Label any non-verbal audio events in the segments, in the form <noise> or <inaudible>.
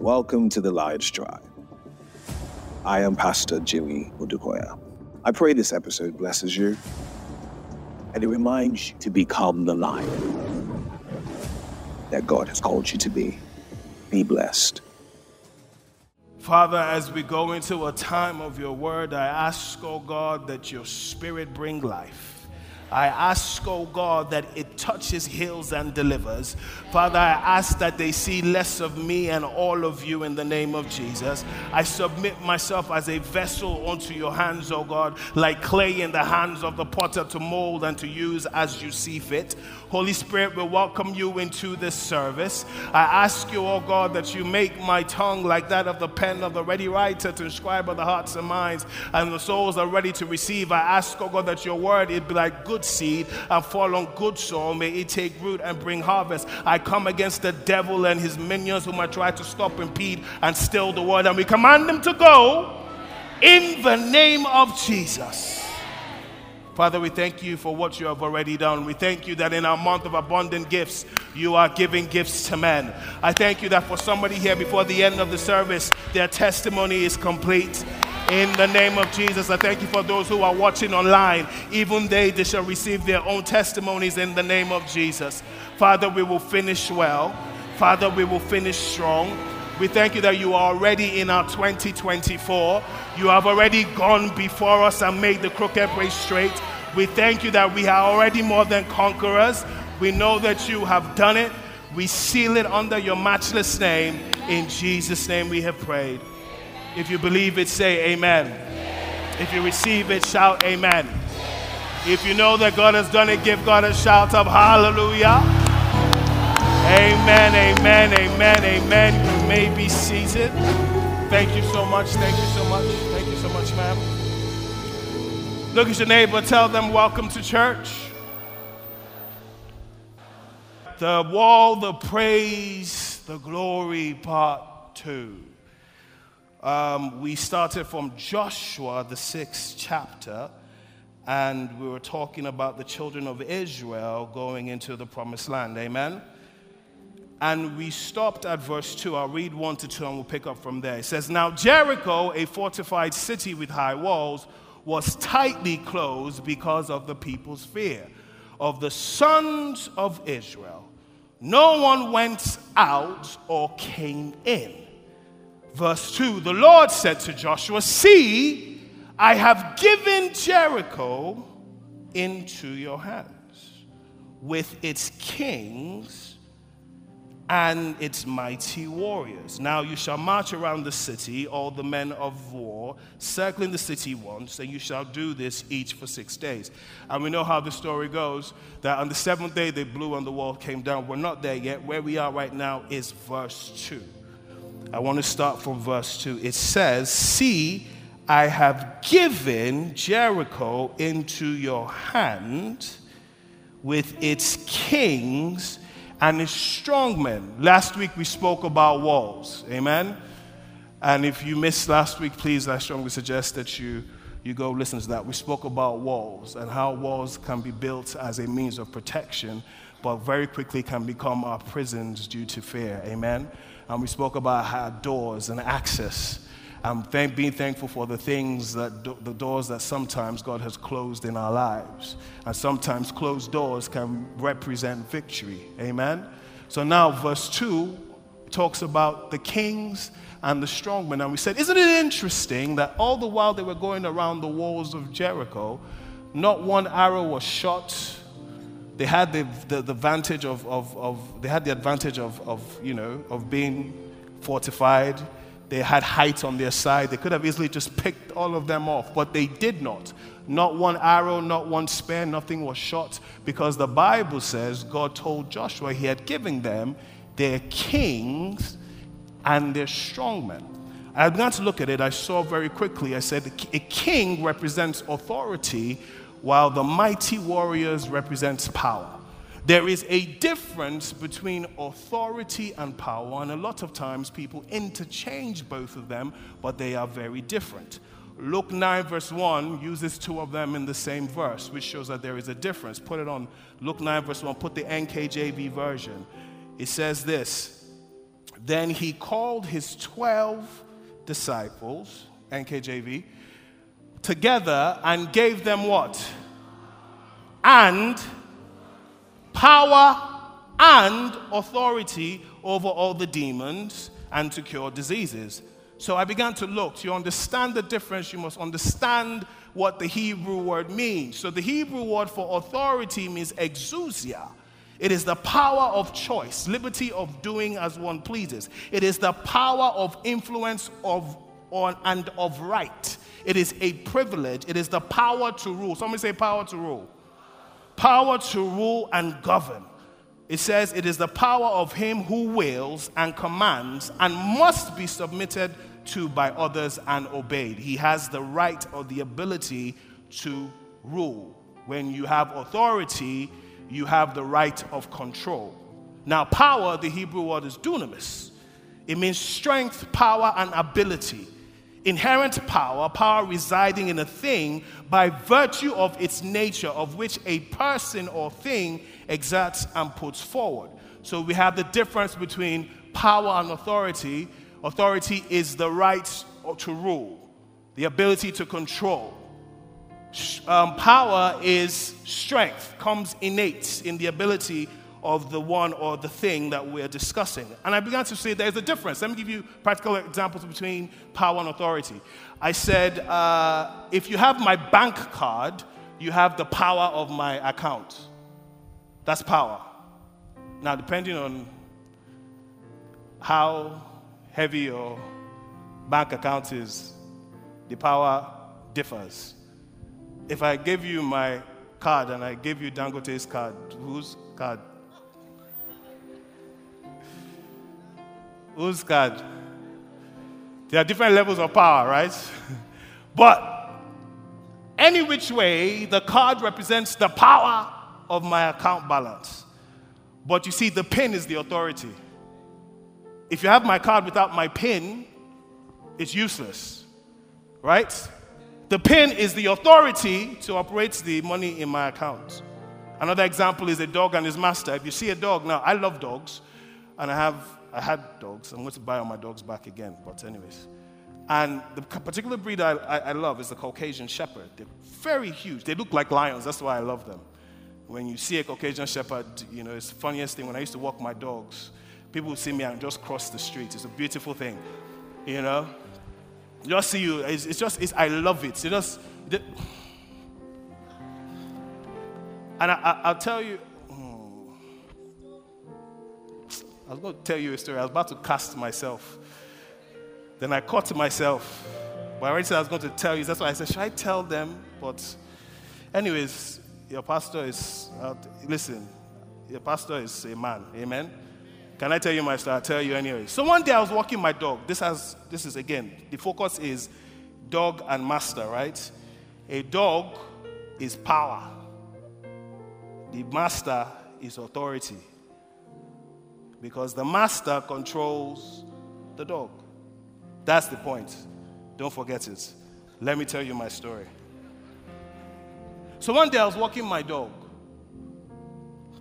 Welcome to the Lions Tribe. I am Pastor Jimmy Odukoya. I pray this episode blesses you and it reminds you to become the lion that God has called you to be. Be blessed. Father, as we go into a time of your word, I ask, oh God, that your spirit bring life. I ask, oh God, that it touches, heals, and delivers. Father, I ask that they see less of me and all of you in the name of Jesus. I submit myself as a vessel unto your hands, oh God, like clay in the hands of the potter to mold and to use as you see fit. Holy Spirit, we welcome you into this service. I ask you, oh God, that you make my tongue like that of the pen of the ready writer to inscribe on the hearts and minds, and the souls are ready to receive. I ask, oh God, that your word it be like good seed and fall on good soil. May it take root and bring harvest. I come against the devil and his minions who might try to stop, impede, and still the word, and we command them to go in the name of Jesus. Father, we thank you for what you have already done. We thank you that in our month of abundant gifts, you are giving gifts to men. I thank you that for somebody here before the end of the service, their testimony is complete. In the name of Jesus, I thank you for those who are watching online. Even they, they shall receive their own testimonies in the name of Jesus. Father, we will finish well. Father, we will finish strong. We thank you that you are already in our 2024. You have already gone before us and made the crooked way straight. We thank you that we are already more than conquerors. We know that you have done it. We seal it under your matchless name. In Jesus' name we have prayed. If you believe it, say amen. If you receive it, shout amen. If you know that God has done it, give God a shout of hallelujah. Amen, amen, amen, amen. You may be seated. Thank you so much. Thank you so much. Thank you so much, ma'am. Look at your neighbor, tell them, Welcome to church. The wall, the praise, the glory, part two. Um, we started from Joshua, the sixth chapter, and we were talking about the children of Israel going into the promised land. Amen. And we stopped at verse 2. I'll read 1 to 2 and we'll pick up from there. It says, Now Jericho, a fortified city with high walls, was tightly closed because of the people's fear of the sons of Israel. No one went out or came in. Verse 2 The Lord said to Joshua, See, I have given Jericho into your hands with its kings and its mighty warriors. Now you shall march around the city, all the men of war, circling the city once, and you shall do this each for six days. And we know how the story goes that on the seventh day they blew and the wall came down. We're not there yet. Where we are right now is verse 2. I want to start from verse 2. It says, See, I have given Jericho into your hand with its kings and its strong men. Last week we spoke about walls. Amen. And if you missed last week, please, I strongly suggest that you, you go listen to that. We spoke about walls and how walls can be built as a means of protection, but very quickly can become our prisons due to fear. Amen. And we spoke about how doors and access and thank, being thankful for the things that do, the doors that sometimes God has closed in our lives. And sometimes closed doors can represent victory. Amen. So now, verse 2 talks about the kings and the strongmen. And we said, Isn't it interesting that all the while they were going around the walls of Jericho, not one arrow was shot. They had the, the, the advantage of, of, of, they had the advantage of, of, you know, of being fortified. They had height on their side. They could have easily just picked all of them off, but they did not. Not one arrow, not one spear, nothing was shot because the Bible says God told Joshua he had given them their kings and their strongmen. I began to look at it. I saw very quickly. I said a king represents authority, while the mighty warriors represents power. There is a difference between authority and power, and a lot of times people interchange both of them, but they are very different. Luke 9, verse 1 uses two of them in the same verse, which shows that there is a difference. Put it on Luke 9, verse 1, put the NKJV version. It says this Then he called his 12 disciples, NKJV, together and gave them what? And power and authority over all the demons and to cure diseases. So I began to look. To understand the difference, you must understand what the Hebrew word means. So the Hebrew word for authority means exousia. It is the power of choice, liberty of doing as one pleases. It is the power of influence of on and of right. It is a privilege. It is the power to rule. Somebody say power to rule. Power to rule and govern. It says it is the power of him who wills and commands and must be submitted to by others and obeyed. He has the right or the ability to rule. When you have authority, you have the right of control. Now, power, the Hebrew word is dunamis. It means strength, power, and ability. Inherent power, power residing in a thing by virtue of its nature, of which a person or thing exerts and puts forward. So we have the difference between power and authority. Authority is the right to rule, the ability to control. Um, power is strength, comes innate in the ability of the one or the thing that we're discussing. And I began to say there's a difference. Let me give you practical examples between power and authority. I said, uh, if you have my bank card, you have the power of my account. That's power. Now, depending on how heavy your bank account is, the power differs. If I gave you my card and I gave you Dangote's card, whose card? Whose card? There are different levels of power, right? <laughs> but any which way, the card represents the power of my account balance. But you see, the pin is the authority. If you have my card without my pin, it's useless, right? The pin is the authority to operate the money in my account. Another example is a dog and his master. If you see a dog, now I love dogs, and I have I had dogs. I'm going to buy all my dogs back again, but anyways. And the particular breed I, I, I love is the Caucasian Shepherd. They're very huge. They look like lions. That's why I love them. When you see a Caucasian Shepherd, you know, it's the funniest thing. When I used to walk my dogs, people would see me and just cross the street. It's a beautiful thing, you know. Just see you. It's, it's just, it's, I love it. It just, the, and I, will tell you, I was going to tell you a story. I was about to cast myself. Then I caught myself. But I already said I was going to tell you. That's why I said, should I tell them? But, anyways, your pastor is, uh, listen, your pastor is a man. Amen. Can I tell you my story? I'll tell you anyway. So one day I was walking my dog. This has, this is again, the focus is dog and master, right? A dog is power. The master is authority. Because the master controls the dog. That's the point. Don't forget it. Let me tell you my story. So one day I was walking my dog,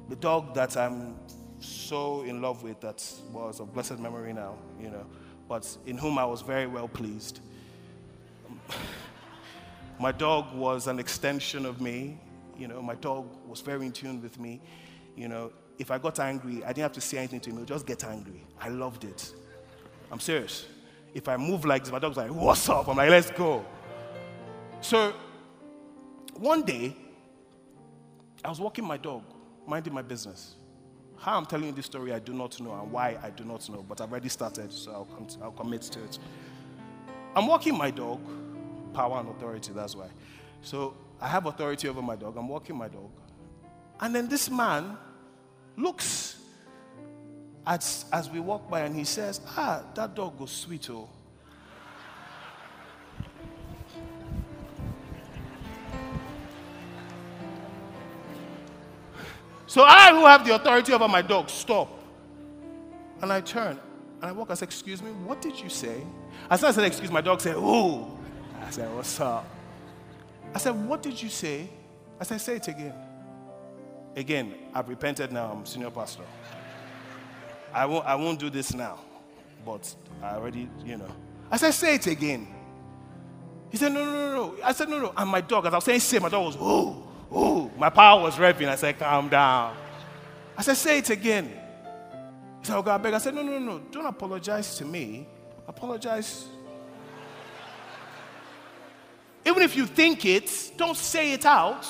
the dog that I'm so in love with, that was of blessed memory now, you know, but in whom I was very well pleased. my dog was an extension of me, you know, my dog was very in tune with me, you know. If I got angry, I didn't have to say anything to him, he would just get angry. I loved it. I'm serious. If I move like this, my dog's like, What's up? I'm like, Let's go. So one day, I was walking my dog, minding my business. How I'm telling you this story, I do not know, and why I do not know, but I've already started, so I'll, com- I'll commit to it. I'm walking my dog, power and authority, that's why. So I have authority over my dog, I'm walking my dog. And then this man looks at, as we walk by and he says, Ah, that dog goes sweet, oh. So I, who have the authority over my dog, stop. And I turn and I walk. I said, Excuse me, what did you say? As I said, Excuse my dog said, Oh. I said, What's up? I said, What did you say? I said, Say it again. Again, I've repented now. I'm senior pastor. I won't, I won't do this now. but I already, you know. I said, say it again. He said, no, no, no, no. I said, no, no. And my dog, as I was saying, say, my dog was, ooh, ooh. My power was revving. I said, calm down. I said, say it again. He said, oh, God, I beg. I said, no, no, no. Don't apologize to me. Apologize. Even if you think it, don't say it out.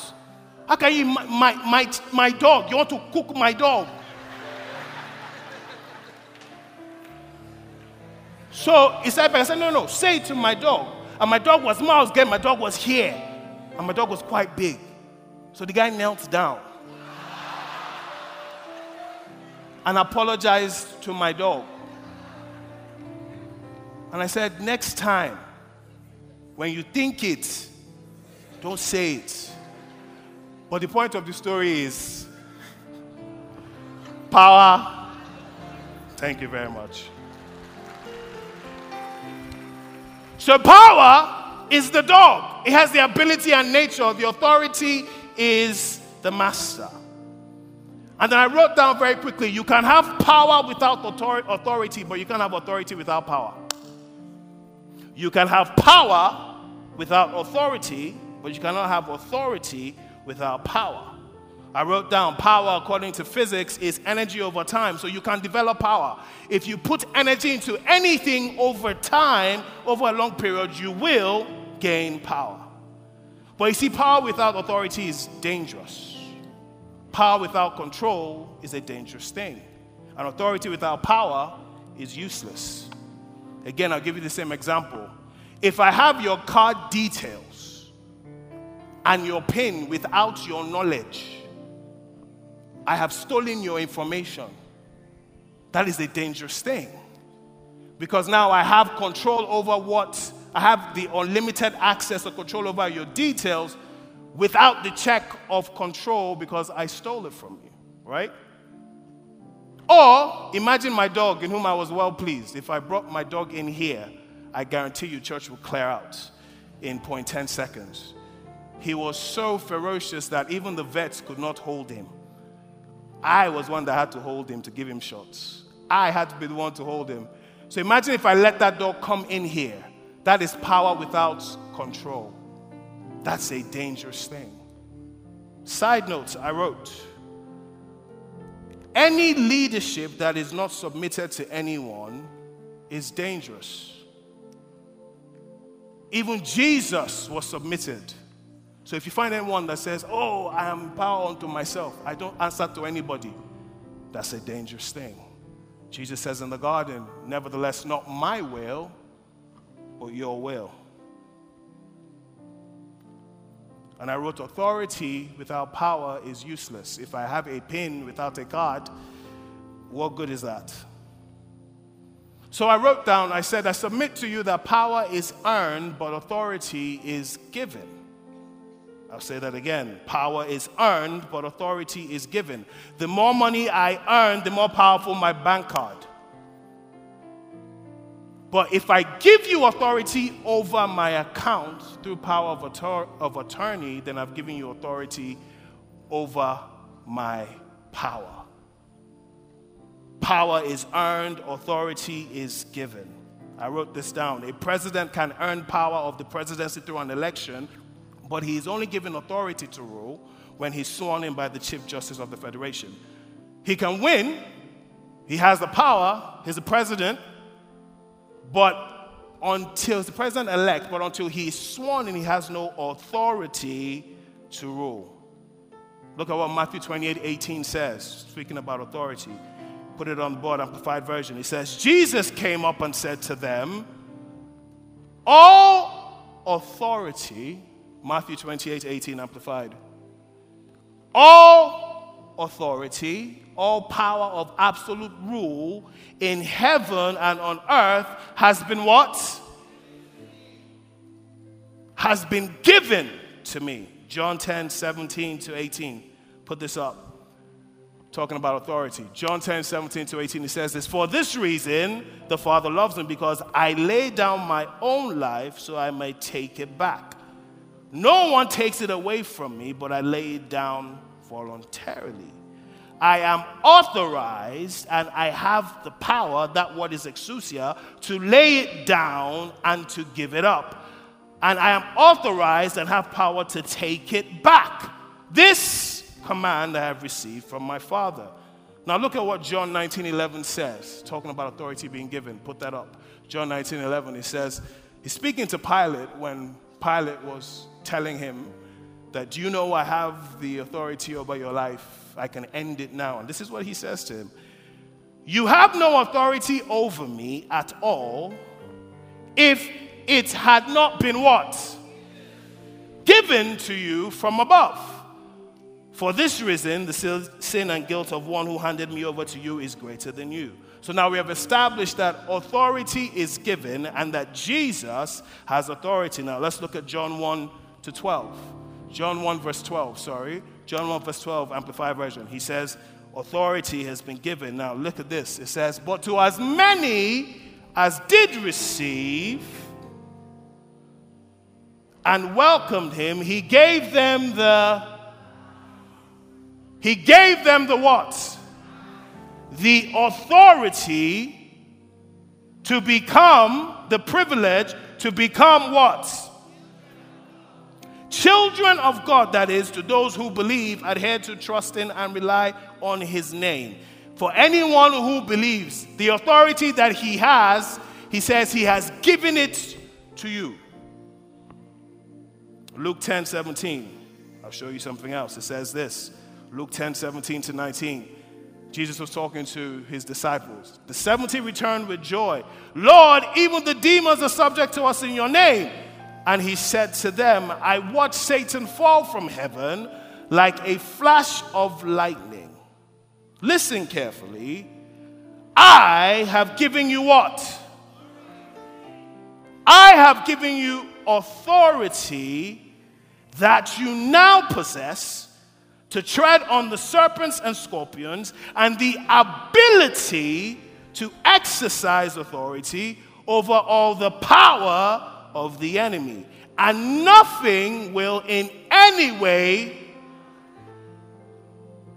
How can you, my, my, my, my dog, you want to cook my dog? So he said, I said, no, no, say it to my dog. And my dog was mouse game, my dog was here. And my dog was quite big. So the guy knelt down and apologized to my dog. And I said, next time, when you think it, don't say it. But the point of the story is power. Thank you very much. So, power is the dog, it has the ability and nature. The authority is the master. And then I wrote down very quickly you can have power without authority, but you can't have authority without power. You can have power without authority, but you cannot have authority without power. I wrote down power, according to physics, is energy over time. So you can develop power. If you put energy into anything over time, over a long period, you will gain power. But you see, power without authority is dangerous. Power without control is a dangerous thing. And authority without power is useless. Again, I'll give you the same example. If I have your card details and your PIN without your knowledge, I have stolen your information. That is a dangerous thing. Because now I have control over what, I have the unlimited access or control over your details without the check of control because I stole it from you, right? Or imagine my dog in whom I was well pleased. If I brought my dog in here, I guarantee you church will clear out in 0.10 seconds. He was so ferocious that even the vets could not hold him. I was one that had to hold him to give him shots. I had to be the one to hold him. So imagine if I let that dog come in here. That is power without control. That's a dangerous thing. Side notes I wrote any leadership that is not submitted to anyone is dangerous. Even Jesus was submitted. So if you find anyone that says, Oh, I am power unto myself, I don't answer to anybody, that's a dangerous thing. Jesus says in the garden, Nevertheless, not my will, but your will. And I wrote, Authority without power is useless. If I have a pin without a card, what good is that? So I wrote down, I said, I submit to you that power is earned, but authority is given. I'll say that again. Power is earned, but authority is given. The more money I earn, the more powerful my bank card. But if I give you authority over my account through power of, attor- of attorney, then I've given you authority over my power. Power is earned, authority is given. I wrote this down. A president can earn power of the presidency through an election, but he is only given authority to rule when he's sworn in by the Chief Justice of the Federation. He can win, he has the power, he's the president, but until the president elect, but until he's sworn in, he has no authority to rule. Look at what Matthew 28 18 says, speaking about authority. Put it on the board, amplified version. He says, Jesus came up and said to them, All authority Matthew 28 18, amplified. All authority, all power of absolute rule in heaven and on earth has been what? Has been given to me. John 10 17 to 18. Put this up talking about authority. John 10, 17 to 18, he says this For this reason, the Father loves me because I lay down my own life so I may take it back. No one takes it away from me, but I lay it down voluntarily. I am authorized and I have the power, that word is exousia, to lay it down and to give it up. And I am authorized and have power to take it back. This command I have received from my Father. Now look at what John 19:11 says, talking about authority being given. Put that up. John 19:11 he says, he's speaking to Pilate when Pilate was telling him that you know I have the authority over your life? I can end it now. And this is what he says to him You have no authority over me at all if it had not been what? Given to you from above. For this reason, the sin and guilt of one who handed me over to you is greater than you. So now we have established that authority is given and that Jesus has authority. Now let's look at John 1 to 12. John 1, verse 12, sorry. John 1, verse 12, Amplified Version. He says, Authority has been given. Now look at this. It says, But to as many as did receive and welcomed him, he gave them the he gave them the what? The authority to become the privilege to become what? Children of God, that is, to those who believe, adhere to, trust in, and rely on His name. For anyone who believes, the authority that He has, He says He has given it to you. Luke 10 17. I'll show you something else. It says this Luke 10 17 to 19. Jesus was talking to his disciples. The 70 returned with joy. Lord, even the demons are subject to us in your name. And he said to them, I watched Satan fall from heaven like a flash of lightning. Listen carefully. I have given you what? I have given you authority that you now possess to tread on the serpents and scorpions and the ability to exercise authority over all the power of the enemy. And nothing will in any way.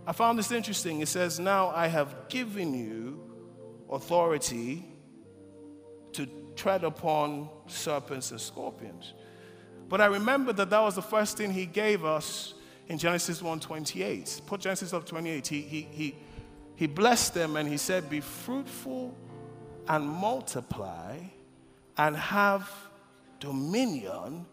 I found this interesting. It says, Now I have given you authority to tread upon serpents and scorpions. But I remember that that was the first thing he gave us in Genesis 1:28. Put Genesis up 28. He, he, he, he blessed them and he said, Be fruitful and multiply and have dominion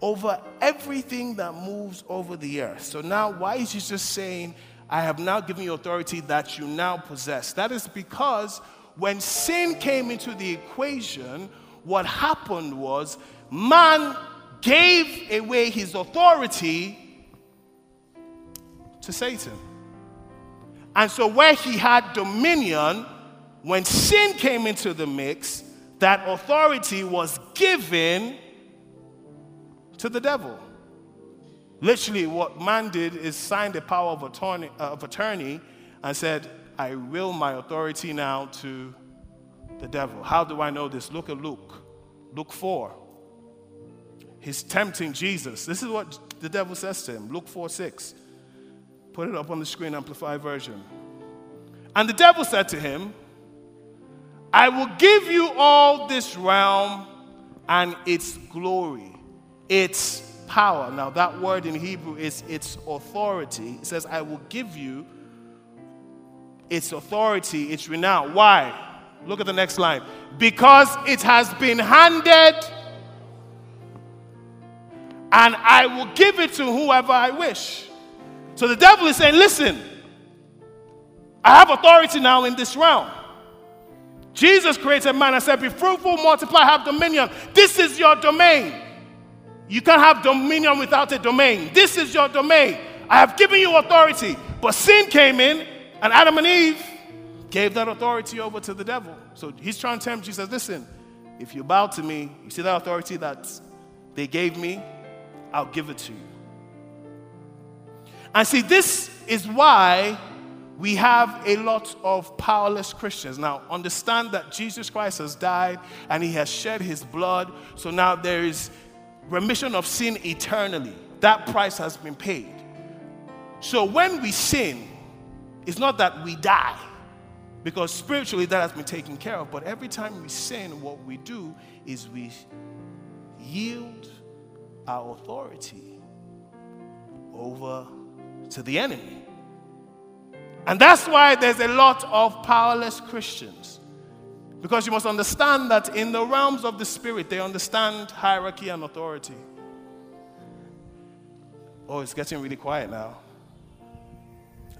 over everything that moves over the earth. So now, why is he just saying, I have now given you authority that you now possess? That is because when sin came into the equation, what happened was man gave away his authority to Satan. And so, where he had dominion, when sin came into the mix, that authority was given to the devil. Literally, what man did is signed the power of attorney, uh, of attorney and said, I will my authority now to the devil. How do I know this? Look at Luke. Luke 4. He's tempting Jesus. This is what the devil says to him. Luke 4 6. Put it up on the screen, Amplified Version. And the devil said to him, I will give you all this realm and its glory, its power. Now, that word in Hebrew is its authority. It says, I will give you its authority, its renown. Why? Look at the next line. Because it has been handed, and I will give it to whoever I wish. So the devil is saying, Listen, I have authority now in this realm. Jesus created man and said, Be fruitful, multiply, have dominion. This is your domain. You can't have dominion without a domain. This is your domain. I have given you authority. But sin came in, and Adam and Eve gave that authority over to the devil. So he's trying to tempt Jesus listen, if you bow to me, you see that authority that they gave me, I'll give it to you. And see, this is why we have a lot of powerless Christians. Now, understand that Jesus Christ has died and he has shed his blood. So now there is remission of sin eternally. That price has been paid. So when we sin, It's not that we die, because spiritually that has been taken care of. But every time we sin, what we do is we yield our authority over to the enemy. And that's why there's a lot of powerless Christians. Because you must understand that in the realms of the spirit, they understand hierarchy and authority. Oh, it's getting really quiet now.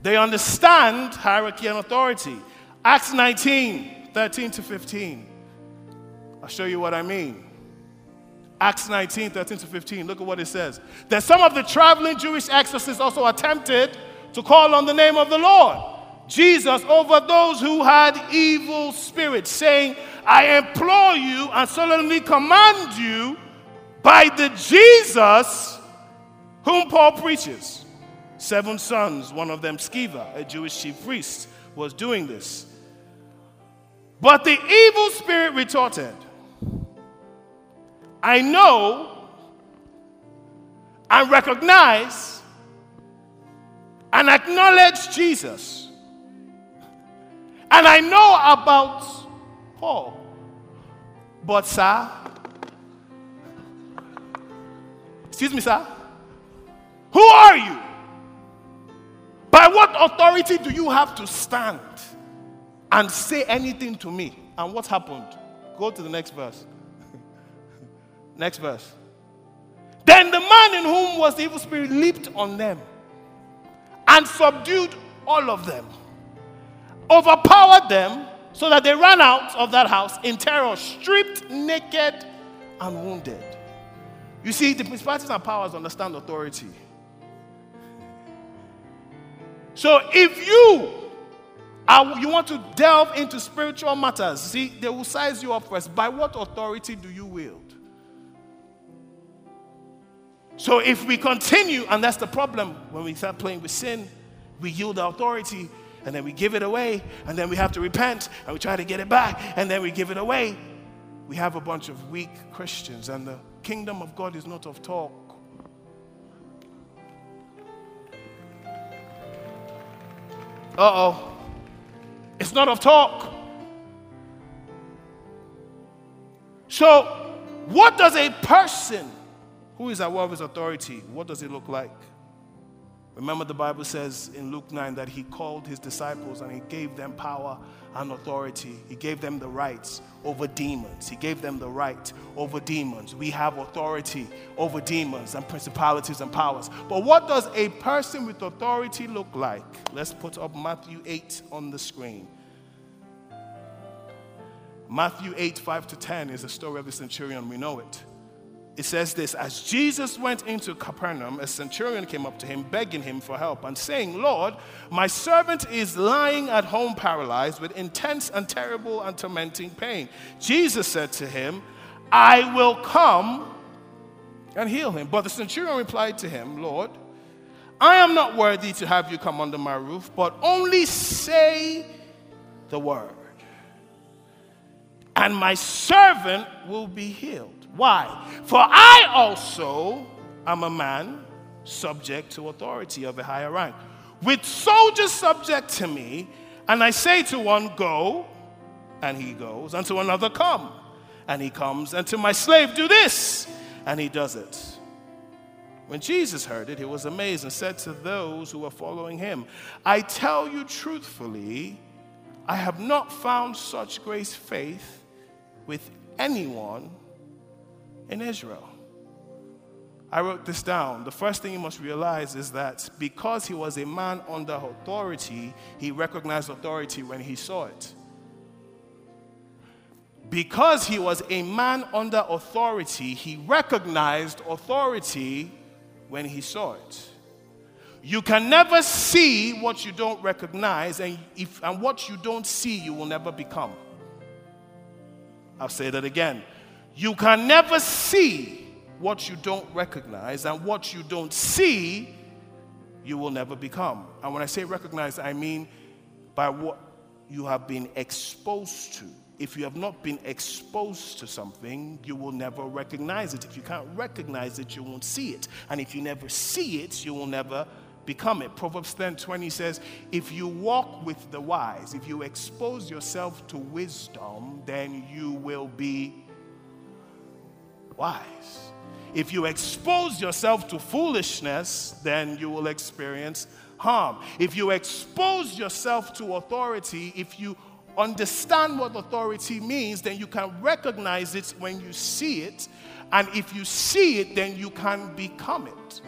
They understand hierarchy and authority. Acts 19, 13 to 15. I'll show you what I mean. Acts 19, 13 to 15. Look at what it says. That some of the traveling Jewish exorcists also attempted to call on the name of the Lord Jesus over those who had evil spirits, saying, I implore you and solemnly command you by the Jesus whom Paul preaches. Seven sons, one of them Sceva, a Jewish chief priest, was doing this. But the evil spirit retorted, I know and recognize and acknowledge Jesus. And I know about Paul. But, sir, excuse me, sir, who are you? By what authority do you have to stand and say anything to me? And what happened? Go to the next verse. <laughs> next verse. Then the man in whom was the evil spirit leaped on them and subdued all of them, overpowered them so that they ran out of that house in terror, stripped, naked, and wounded. You see, the principalities and powers understand authority. So if you are, you want to delve into spiritual matters, see, they will size you up first. By what authority do you wield? So if we continue, and that's the problem when we start playing with sin, we yield authority and then we give it away, and then we have to repent and we try to get it back, and then we give it away. We have a bunch of weak Christians, and the kingdom of God is not of talk. Uh oh. It's not of talk. So, what does a person who is aware of his authority, what does it look like? Remember, the Bible says in Luke 9 that he called his disciples and he gave them power and authority. He gave them the rights over demons. He gave them the right over demons. We have authority over demons and principalities and powers. But what does a person with authority look like? Let's put up Matthew 8 on the screen. Matthew 8, 5 to 10 is the story of the centurion. We know it it says this As Jesus went into Capernaum, a centurion came up to him, begging him for help, and saying, Lord, my servant is lying at home paralyzed with intense and terrible and tormenting pain. Jesus said to him, I will come and heal him. But the centurion replied to him, Lord, I am not worthy to have you come under my roof, but only say the word, and my servant will be healed. Why? For I also am a man subject to authority of a higher rank, with soldiers subject to me, and I say to one, Go, and he goes, and to another, Come, and he comes, and to my slave, Do this, and he does it. When Jesus heard it, he was amazed and said to those who were following him, I tell you truthfully, I have not found such great faith with anyone in Israel. I wrote this down. The first thing you must realize is that because he was a man under authority, he recognized authority when he saw it. Because he was a man under authority, he recognized authority when he saw it. You can never see what you don't recognize, and, if, and what you don't see, you will never become. I'll say that again. You can never see what you don't recognize, and what you don't see, you will never become. And when I say recognize, I mean by what you have been exposed to. If you have not been exposed to something, you will never recognize it. If you can't recognize it, you won't see it. And if you never see it, you will never become it. Proverbs 10 20 says, If you walk with the wise, if you expose yourself to wisdom, then you will be wise. If you expose yourself to foolishness, then you will experience harm. If you expose yourself to authority, if you understand what authority means, then you can recognize it when you see it. And if you see it, then you can become it.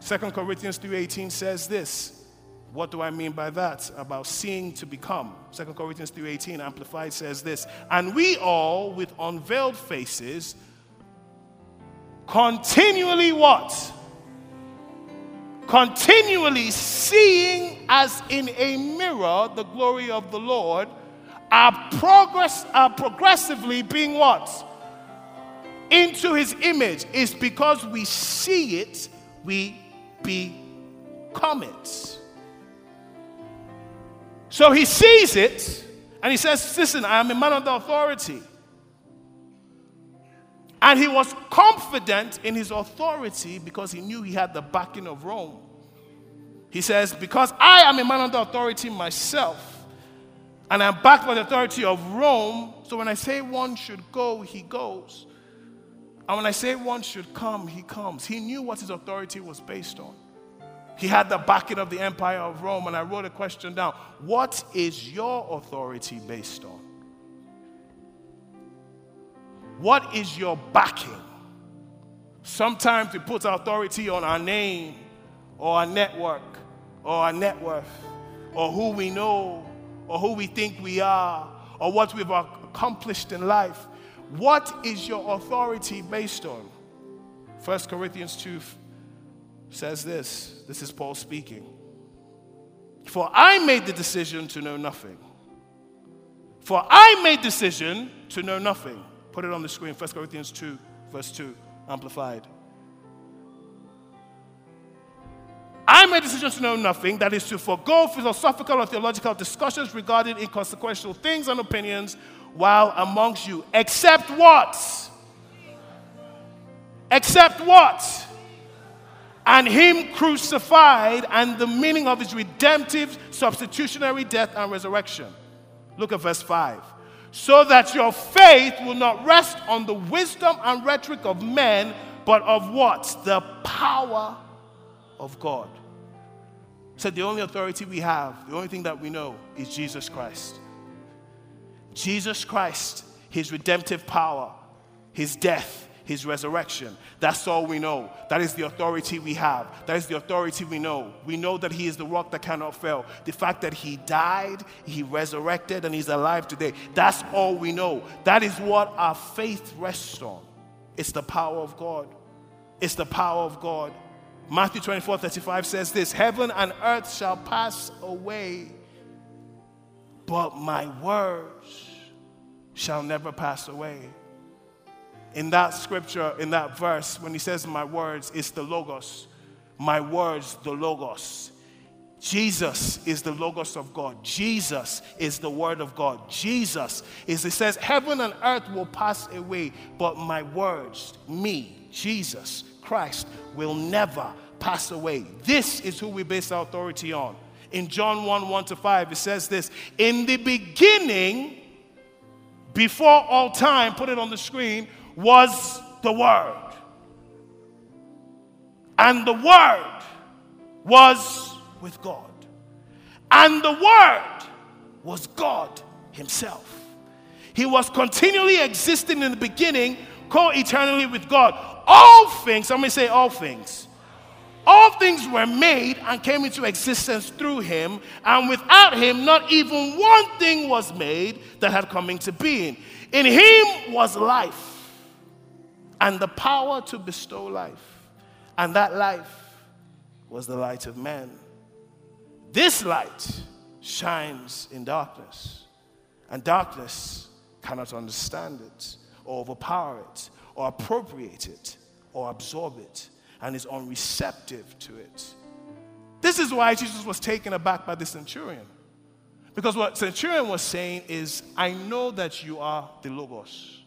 2 Corinthians 3:18 says this. What do I mean by that? About seeing to become. 2 Corinthians 3:18 amplified says this, and we all with unveiled faces continually what? Continually seeing as in a mirror the glory of the Lord, are progress are progressively being what? Into his image is because we see it, we become it. So he sees it and he says, Listen, I am a man under authority. And he was confident in his authority because he knew he had the backing of Rome. He says, Because I am a man under authority myself, and I'm backed by the authority of Rome, so when I say one should go, he goes. And when I say one should come, he comes. He knew what his authority was based on. He had the backing of the Empire of Rome, and I wrote a question down. What is your authority based on? What is your backing? Sometimes we put authority on our name or our network or our net worth or who we know or who we think we are or what we've accomplished in life. What is your authority based on? 1 Corinthians 2 says this. This is Paul speaking. For I made the decision to know nothing. For I made decision to know nothing. Put it on the screen, 1 Corinthians 2, verse 2, amplified. I made decision to know nothing, that is to forego philosophical or theological discussions regarding inconsequential things and opinions while amongst you. Except what? Except what? And him crucified and the meaning of his redemptive, substitutionary death and resurrection. Look at verse 5. So that your faith will not rest on the wisdom and rhetoric of men, but of what? The power of God. Said the only authority we have, the only thing that we know is Jesus Christ. Jesus Christ, his redemptive power, his death, his resurrection. That's all we know. That is the authority we have. That is the authority we know. We know that he is the rock that cannot fail. The fact that he died, he resurrected, and he's alive today. That's all we know. That is what our faith rests on. It's the power of God. It's the power of God. Matthew 24 35 says this Heaven and earth shall pass away, but my words shall never pass away. In that scripture, in that verse, when he says my words, it's the Logos. My words, the Logos. Jesus is the Logos of God. Jesus is the Word of God. Jesus is, it says, heaven and earth will pass away, but my words, me, Jesus, Christ will never pass away. This is who we base our authority on. In John 1 1 to 5, it says this In the beginning, before all time, put it on the screen, was the Word. And the Word was with God. And the Word was God Himself. He was continually existing in the beginning, co eternally with God all things—I somebody say all things. All things were made and came into existence through him, and without him, not even one thing was made that had come into being. In him was life, and the power to bestow life, and that life was the light of man. This light shines in darkness, and darkness cannot understand it or overpower it or appropriate it or absorb it and is unreceptive to it. This is why Jesus was taken aback by the centurion. Because what centurion was saying is, I know that you are the Logos.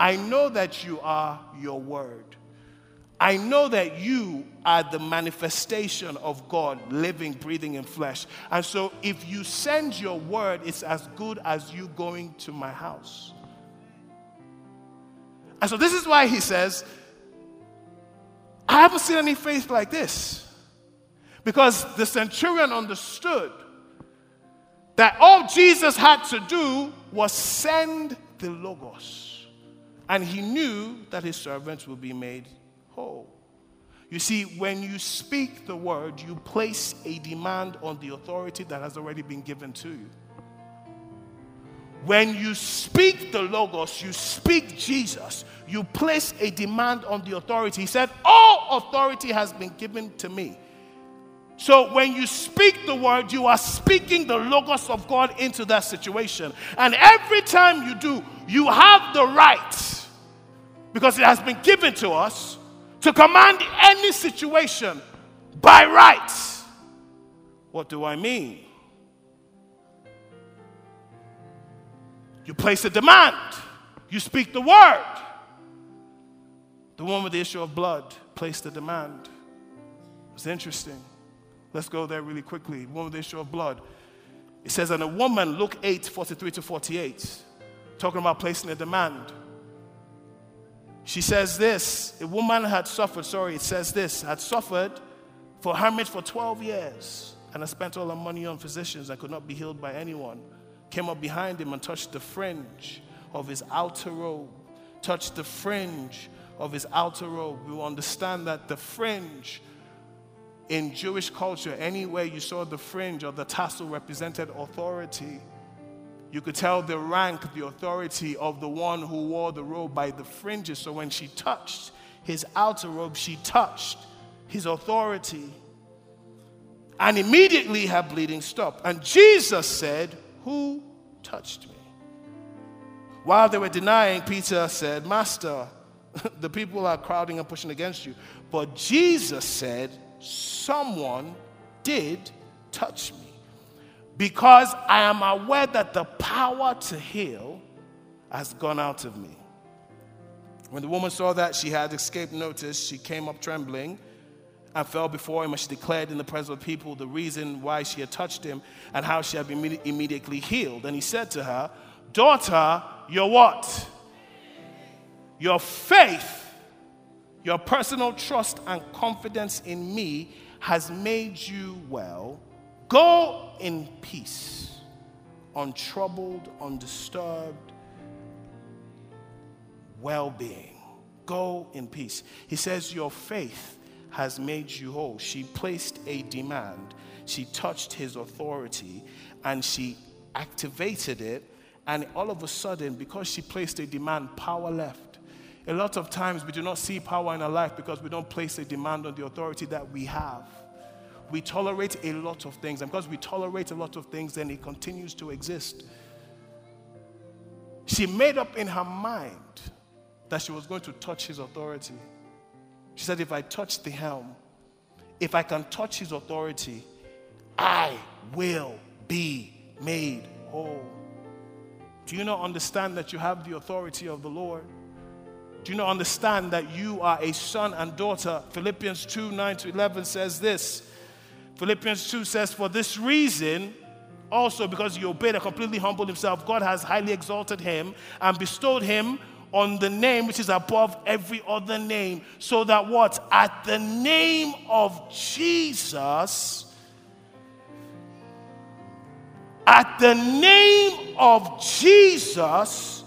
I know that you are your word. I know that you are the manifestation of God living, breathing in flesh. And so if you send your word, it's as good as you going to my house. And so this is why he says, I haven't seen any faith like this. Because the centurion understood that all Jesus had to do was send the Logos. And he knew that his servants would be made whole. You see, when you speak the word, you place a demand on the authority that has already been given to you. When you speak the Logos, you speak Jesus, you place a demand on the authority. He said, All authority has been given to me. So when you speak the word, you are speaking the Logos of God into that situation. And every time you do, you have the right, because it has been given to us, to command any situation by right. What do I mean? You place a demand, you speak the word. The one with the issue of blood placed the demand. It's interesting. Let's go there really quickly. The One with the issue of blood. It says, and a woman, Luke 8, 43 to 48, talking about placing a demand. She says this a woman had suffered, sorry, it says this, had suffered for hemorrhage for 12 years and had spent all her money on physicians and could not be healed by anyone came up behind him and touched the fringe of his outer robe. Touched the fringe of his outer robe. We will understand that the fringe in Jewish culture, anywhere you saw the fringe or the tassel represented authority. You could tell the rank, the authority of the one who wore the robe by the fringes. So when she touched his outer robe, she touched his authority. And immediately her bleeding stopped. And Jesus said, who touched me? While they were denying, Peter said, Master, <laughs> the people are crowding and pushing against you. But Jesus said, Someone did touch me. Because I am aware that the power to heal has gone out of me. When the woman saw that she had escaped notice, she came up trembling and fell before him, and she declared in the presence of the people the reason why she had touched him and how she had been immediately healed. And he said to her, Daughter, your what? Your faith, your personal trust and confidence in me has made you well. Go in peace, untroubled, undisturbed, well being. Go in peace. He says, Your faith has made you whole. She placed a demand, she touched his authority, and she activated it. And all of a sudden, because she placed a demand, power left. A lot of times we do not see power in our life because we don't place a demand on the authority that we have. We tolerate a lot of things, and because we tolerate a lot of things, then it continues to exist. She made up in her mind that she was going to touch his authority. She said, If I touch the helm, if I can touch his authority, I will be made whole. Do you not understand that you have the authority of the Lord? Do you not understand that you are a son and daughter? Philippians 2 9 to 11 says this. Philippians 2 says, For this reason, also because he obeyed and completely humbled himself, God has highly exalted him and bestowed him on the name which is above every other name, so that what? At the name of Jesus, at the name of Jesus,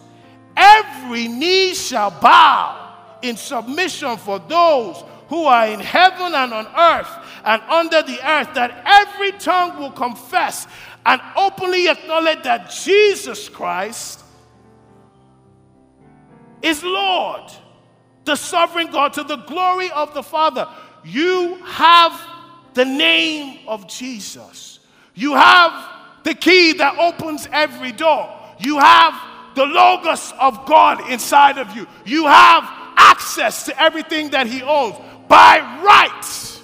every knee shall bow in submission for those who are in heaven and on earth and under the earth, that every tongue will confess and openly acknowledge that Jesus Christ is Lord, the sovereign God, to the glory of the Father. You have the name of Jesus. You have the key that opens every door. You have the Logos of God inside of you. You have access to everything that He owns by right.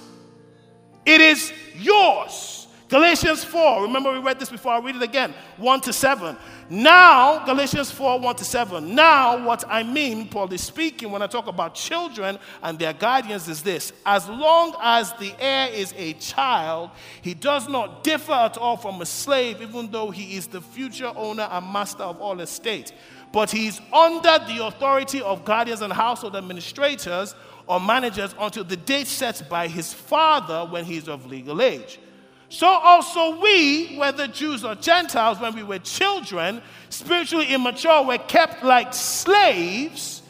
It is yours. Galatians 4, remember we read this before, I'll read it again 1 to 7. Now, Galatians 4 1 to 7. Now, what I mean, Paul is speaking when I talk about children and their guardians is this as long as the heir is a child, he does not differ at all from a slave, even though he is the future owner and master of all estate. But he is under the authority of guardians and household administrators or managers until the date set by his father when he is of legal age. So also we, whether Jews or Gentiles, when we were children, spiritually immature, were kept like slaves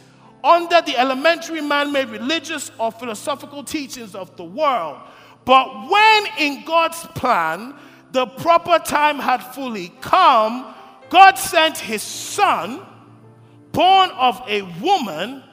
under the elementary man made religious or philosophical teachings of the world. But when in God's plan the proper time had fully come, God sent his son, born of a woman,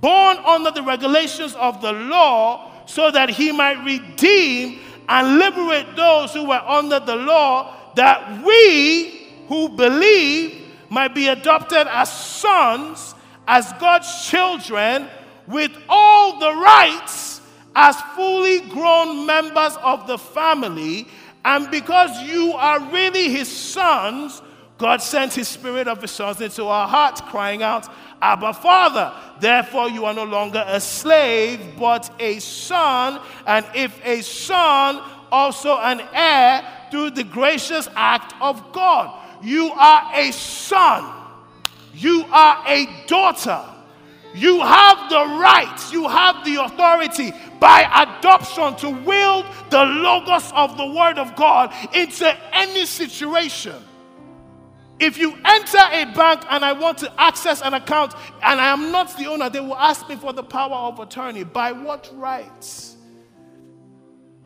born under the regulations of the law, so that he might redeem and liberate those who were under the law, that we who believe might be adopted as sons, as God's children, with all the rights as fully grown members of the family. And because you are really his sons, God sent his spirit of his sons into our hearts, crying out, Abba, Father. Therefore, you are no longer a slave, but a son. And if a son, also an heir through the gracious act of God. You are a son. You are a daughter. You have the rights, you have the authority by adoption to wield the logos of the Word of God into any situation. If you enter a bank and I want to access an account and I am not the owner, they will ask me for the power of attorney. By what rights?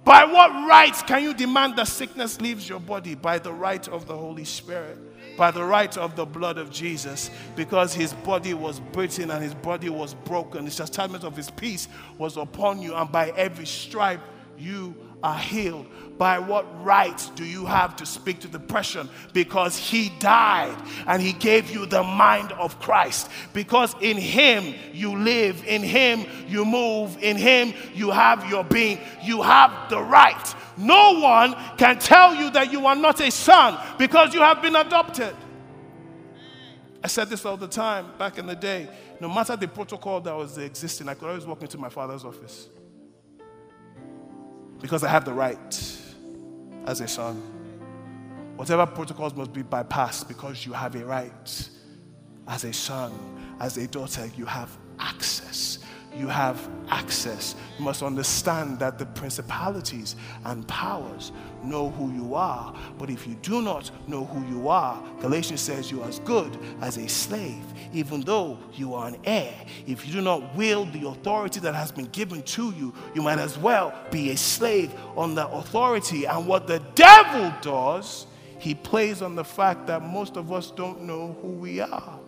By what rights can you demand that sickness leaves your body? By the right of the Holy Spirit, by the right of the blood of Jesus, because his body was beaten and his body was broken. The chastisement of his peace was upon you, and by every stripe you are healed. By what right do you have to speak to depression? Because he died and he gave you the mind of Christ. Because in him you live, in him you move, in him you have your being. You have the right. No one can tell you that you are not a son because you have been adopted. I said this all the time back in the day. No matter the protocol that was existing, I could always walk into my father's office because I have the right as a son. Whatever protocols must be bypassed because you have a right. As a son, as a daughter, you have access you have access. You must understand that the principalities and powers know who you are. But if you do not know who you are, Galatians says you are as good as a slave, even though you are an heir. If you do not wield the authority that has been given to you, you might as well be a slave on that authority. And what the devil does, he plays on the fact that most of us don't know who we are.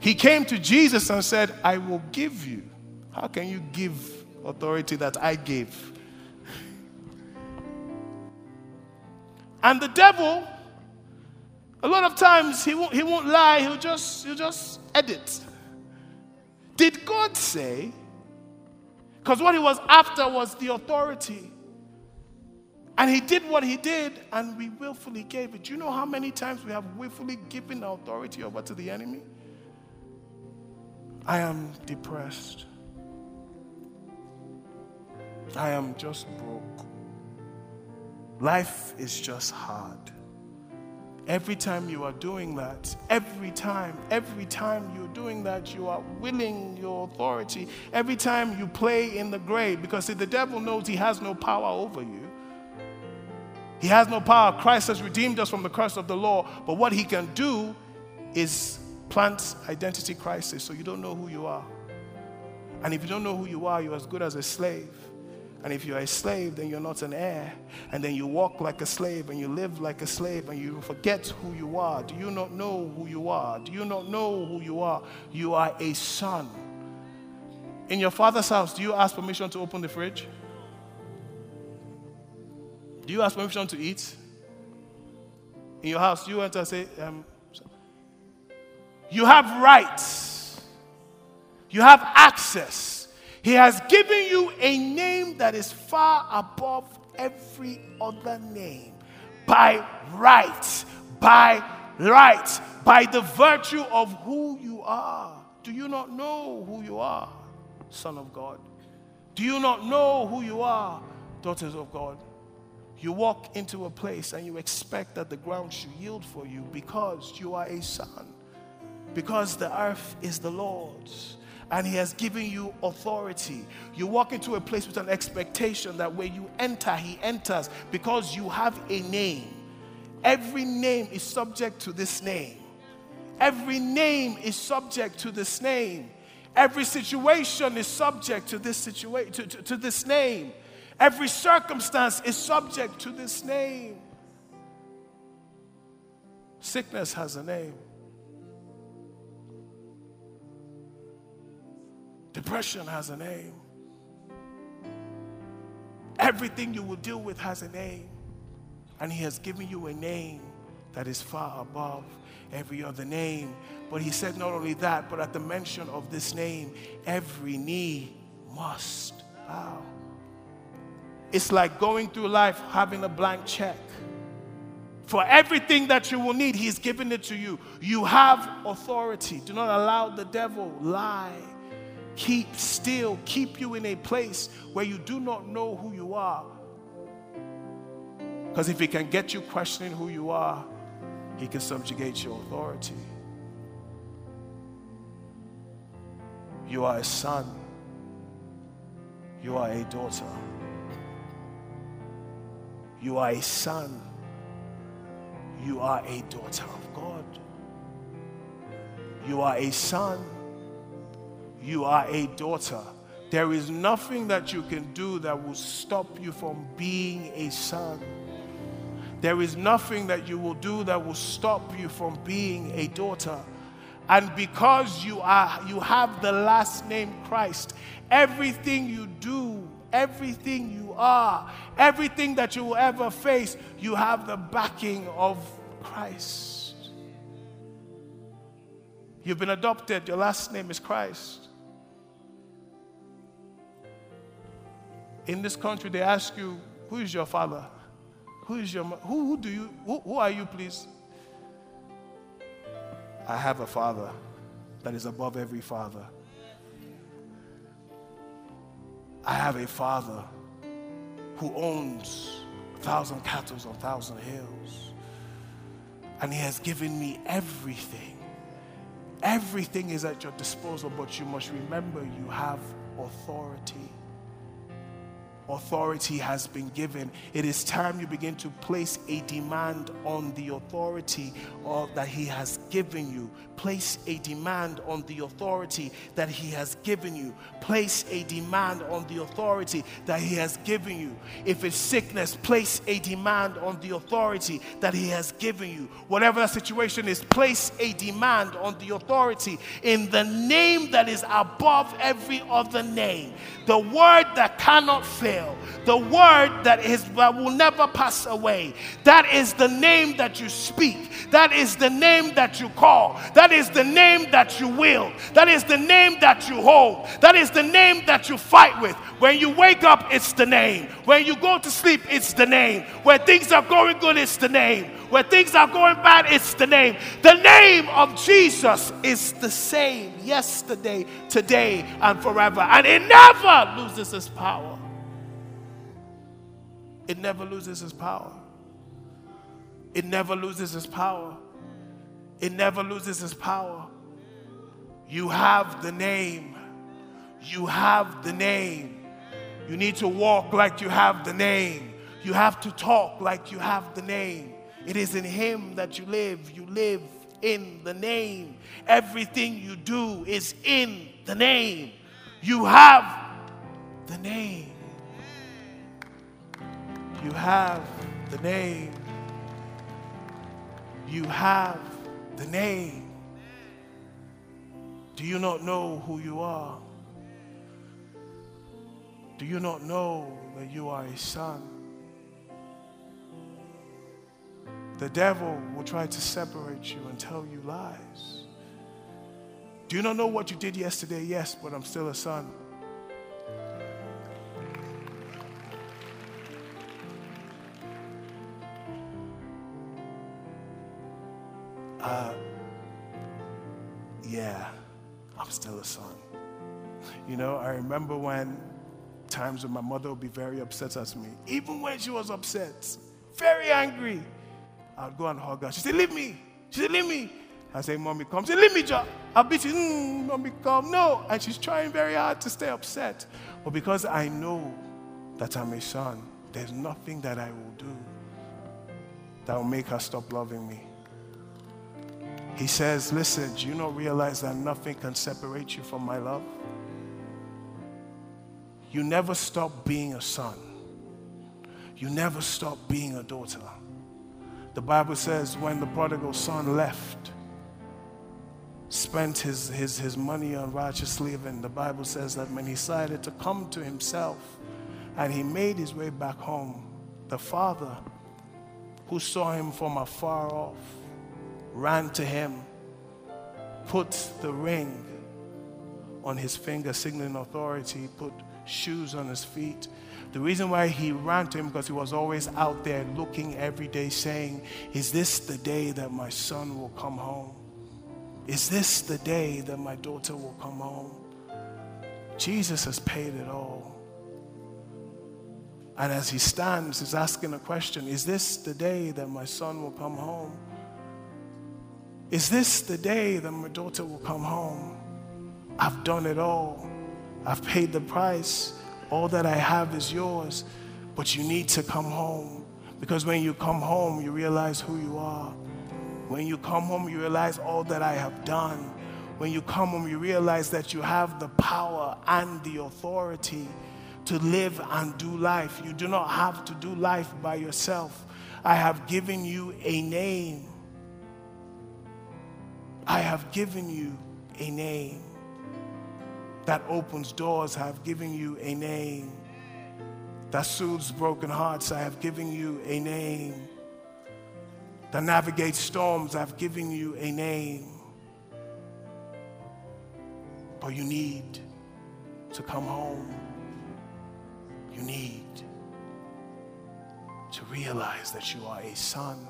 He came to Jesus and said, I will give you. How can you give authority that I gave? And the devil, a lot of times he won't, he won't lie, he'll just, he'll just edit. Did God say? Because what he was after was the authority. And he did what he did, and we willfully gave it. Do you know how many times we have willfully given authority over to the enemy? I am depressed. I am just broke. Life is just hard. Every time you are doing that, every time, every time you're doing that, you are willing your authority. Every time you play in the grave, because see, the devil knows he has no power over you. He has no power. Christ has redeemed us from the curse of the law. But what he can do is plant identity crisis so you don't know who you are. And if you don't know who you are, you're as good as a slave. And if you're a slave, then you're not an heir. And then you walk like a slave and you live like a slave and you forget who you are. Do you not know who you are? Do you not know who you are? You are a son. In your father's house, do you ask permission to open the fridge? Do you ask permission to eat? In your house, do you enter and say, um, you have rights. You have access. He has given you a name that is far above every other name. By right, by right, by the virtue of who you are. Do you not know who you are, Son of God? Do you not know who you are, daughters of God? You walk into a place and you expect that the ground should yield for you because you are a son. Because the earth is the Lord's and He has given you authority. You walk into a place with an expectation that where you enter, He enters because you have a name. Every name is subject to this name. Every name is subject to this name. Every situation is subject to this situation to, to, to this name. Every circumstance is subject to this name. Sickness has a name. Depression has a name. Everything you will deal with has a name. And He has given you a name that is far above every other name. But He said not only that, but at the mention of this name, every knee must bow. It's like going through life having a blank check. For everything that you will need, He's given it to you. You have authority. Do not allow the devil lie keep still, keep you in a place where you do not know who you are. Because if he can get you questioning who you are, he can subjugate your authority. You are a son, you are a daughter. You are a son, you are a daughter of God. You are a son you are a daughter. There is nothing that you can do that will stop you from being a son. There is nothing that you will do that will stop you from being a daughter. And because you are you have the last name Christ, everything you do, everything you are, everything that you will ever face, you have the backing of Christ. You've been adopted, your last name is Christ. In this country, they ask you, Who is your father? Who is your who, who do you who, who are you, please? I have a father that is above every father. I have a father who owns a thousand cattle on a thousand hills. And he has given me everything. Everything is at your disposal, but you must remember you have authority authority has been given. It is time you begin to place a demand on the authority of, that He has given you. Place a demand on the authority that He has given you. Place a demand on the authority that He has given you. If it's sickness, place a demand on the authority that He has given you. Whatever the situation is, place a demand on the authority in the name that is above every other name. The word that cannot fail fail. The word that is that will never pass away. That is the name that you speak. That is the name that you call. That is the name that you will. That is the name that you hold. That is the name that you fight with. When you wake up, it's the name. When you go to sleep, it's the name. When things are going good, it's the name. When things are going bad, it's the name. The name of Jesus is the same yesterday, today, and forever. And it never loses its power it never loses its power. It never loses its power. It never loses its power. You have the name. You have the name. You need to walk like you have the name. You have to talk like you have the name. It is in Him that you live. You live in the name. Everything you do is in the name. You have the name. You have the name. You have the name. Do you not know who you are? Do you not know that you are a son? The devil will try to separate you and tell you lies. Do you not know what you did yesterday? Yes, but I'm still a son. Uh, yeah, I'm still a son. You know, I remember when times when my mother would be very upset at me, even when she was upset, very angry. I'd go and hug her. She said, Leave me. She said, Leave me. I say, Mommy, come. She said, Leave me, John. I'll beat you. Mm, mommy, come. No. And she's trying very hard to stay upset. But because I know that I'm a son, there's nothing that I will do that will make her stop loving me. He says, Listen, do you not realize that nothing can separate you from my love? You never stop being a son. You never stop being a daughter. The Bible says when the prodigal son left, spent his, his, his money on righteous living, the Bible says that when he decided to come to himself and he made his way back home, the father who saw him from afar off ran to him, put the ring on his finger, signaling authority, put shoes on his feet. The reason why he ran to him because he was always out there looking every day, saying, Is this the day that my son will come home? Is this the day that my daughter will come home? Jesus has paid it all. And as he stands, he's asking a question Is this the day that my son will come home? Is this the day that my daughter will come home? I've done it all. I've paid the price. All that I have is yours. But you need to come home. Because when you come home, you realize who you are. When you come home, you realize all that I have done. When you come home, you realize that you have the power and the authority to live and do life. You do not have to do life by yourself. I have given you a name. I have given you a name that opens doors. I have given you a name that soothes broken hearts. I have given you a name that navigates storms. I've given you a name. But you need to come home. You need to realize that you are a son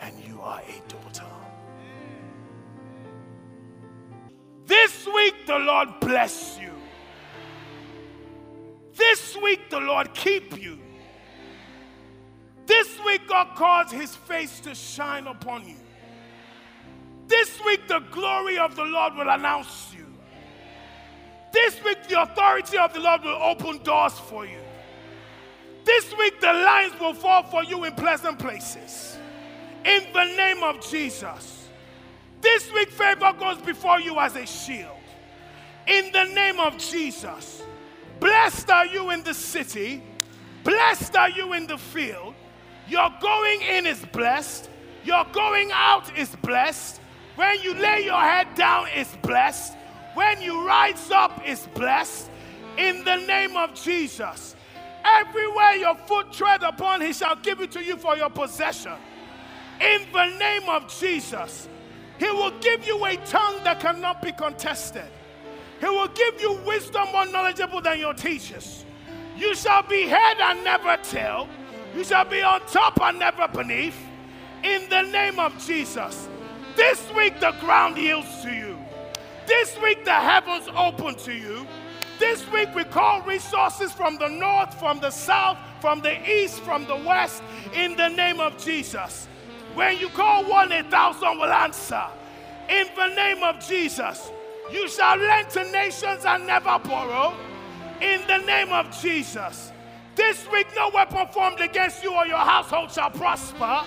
and you are a daughter. Week, the Lord bless you. This week, the Lord keep you. This week, God cause his face to shine upon you. This week, the glory of the Lord will announce you. This week, the authority of the Lord will open doors for you. This week, the lines will fall for you in pleasant places. In the name of Jesus. This week, favor goes before you as a shield. In the name of Jesus. Blessed are you in the city, blessed are you in the field. Your going in is blessed, your going out is blessed. When you lay your head down, is blessed. When you rise up, is blessed. In the name of Jesus. Everywhere your foot tread upon, he shall give it to you for your possession. In the name of Jesus. He will give you a tongue that cannot be contested. He will give you wisdom more knowledgeable than your teachers. You shall be head and never tail. You shall be on top and never beneath. In the name of Jesus. This week the ground yields to you. This week the heavens open to you. This week we call resources from the north, from the south, from the east, from the west, in the name of Jesus. When you call one, a thousand will answer. In the name of Jesus, you shall lend to nations and never borrow. In the name of Jesus. This week, no weapon formed against you or your household shall prosper.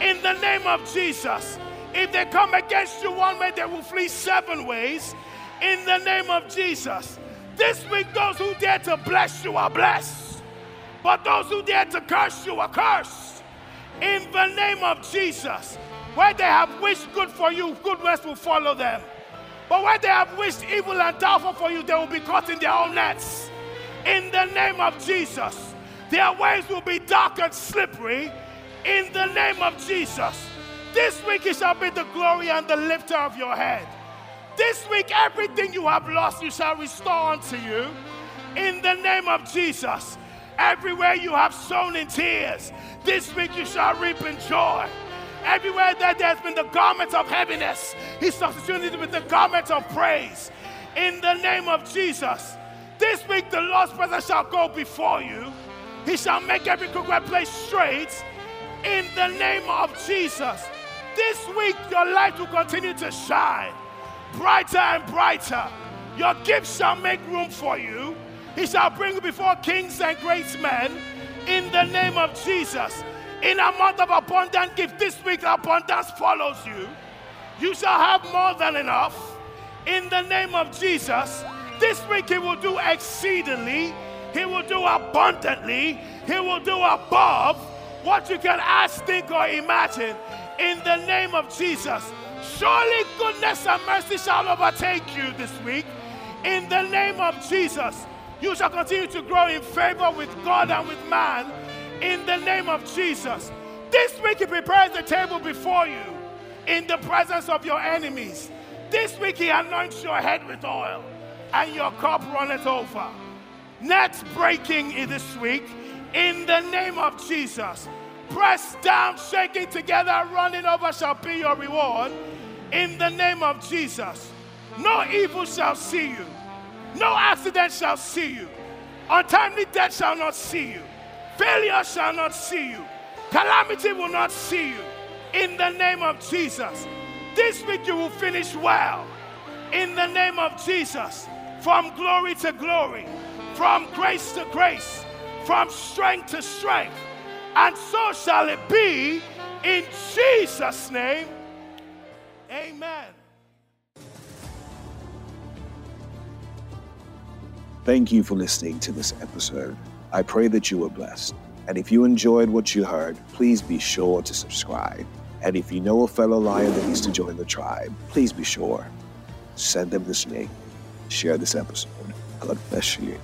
In the name of Jesus. If they come against you one way, they will flee seven ways. In the name of Jesus. This week, those who dare to bless you are blessed, but those who dare to curse you are cursed in the name of Jesus. Where they have wished good for you, good goodness will follow them. But where they have wished evil and doubtful for you, they will be caught in their own nets. In the name of Jesus. Their ways will be dark and slippery. In the name of Jesus. This week it shall be the glory and the lifter of your head. This week, everything you have lost, you shall restore unto you. In the name of Jesus. Everywhere you have sown in tears, this week you shall reap in joy. Everywhere that there's been the garment of heaviness, He substituted it with the garment of praise. In the name of Jesus. This week, the Lord's presence shall go before you. He shall make every crooked place straight. In the name of Jesus. This week, your light will continue to shine brighter and brighter. Your gifts shall make room for you. He shall bring you before kings and great men in the name of Jesus. In a month of abundant gift, this week abundance follows you. You shall have more than enough in the name of Jesus. This week he will do exceedingly, he will do abundantly, he will do above what you can ask, think, or imagine in the name of Jesus. Surely goodness and mercy shall overtake you this week in the name of Jesus. You shall continue to grow in favor with God and with man in the name of Jesus. This week, He prepares the table before you in the presence of your enemies. This week, He anoints your head with oil and your cup runneth over. Net breaking in this week in the name of Jesus. Pressed down, shaking together, running over shall be your reward in the name of Jesus. No evil shall see you, no accident shall see you, untimely death shall not see you, failure shall not see you, calamity will not see you in the name of Jesus. This week you will finish well in the name of Jesus, from glory to glory, from grace to grace, from strength to strength. And so shall it be in Jesus' name. Amen. Thank you for listening to this episode. I pray that you were blessed. And if you enjoyed what you heard, please be sure to subscribe. And if you know a fellow lion that needs to join the tribe, please be sure. Send them this link. Share this episode. God bless you.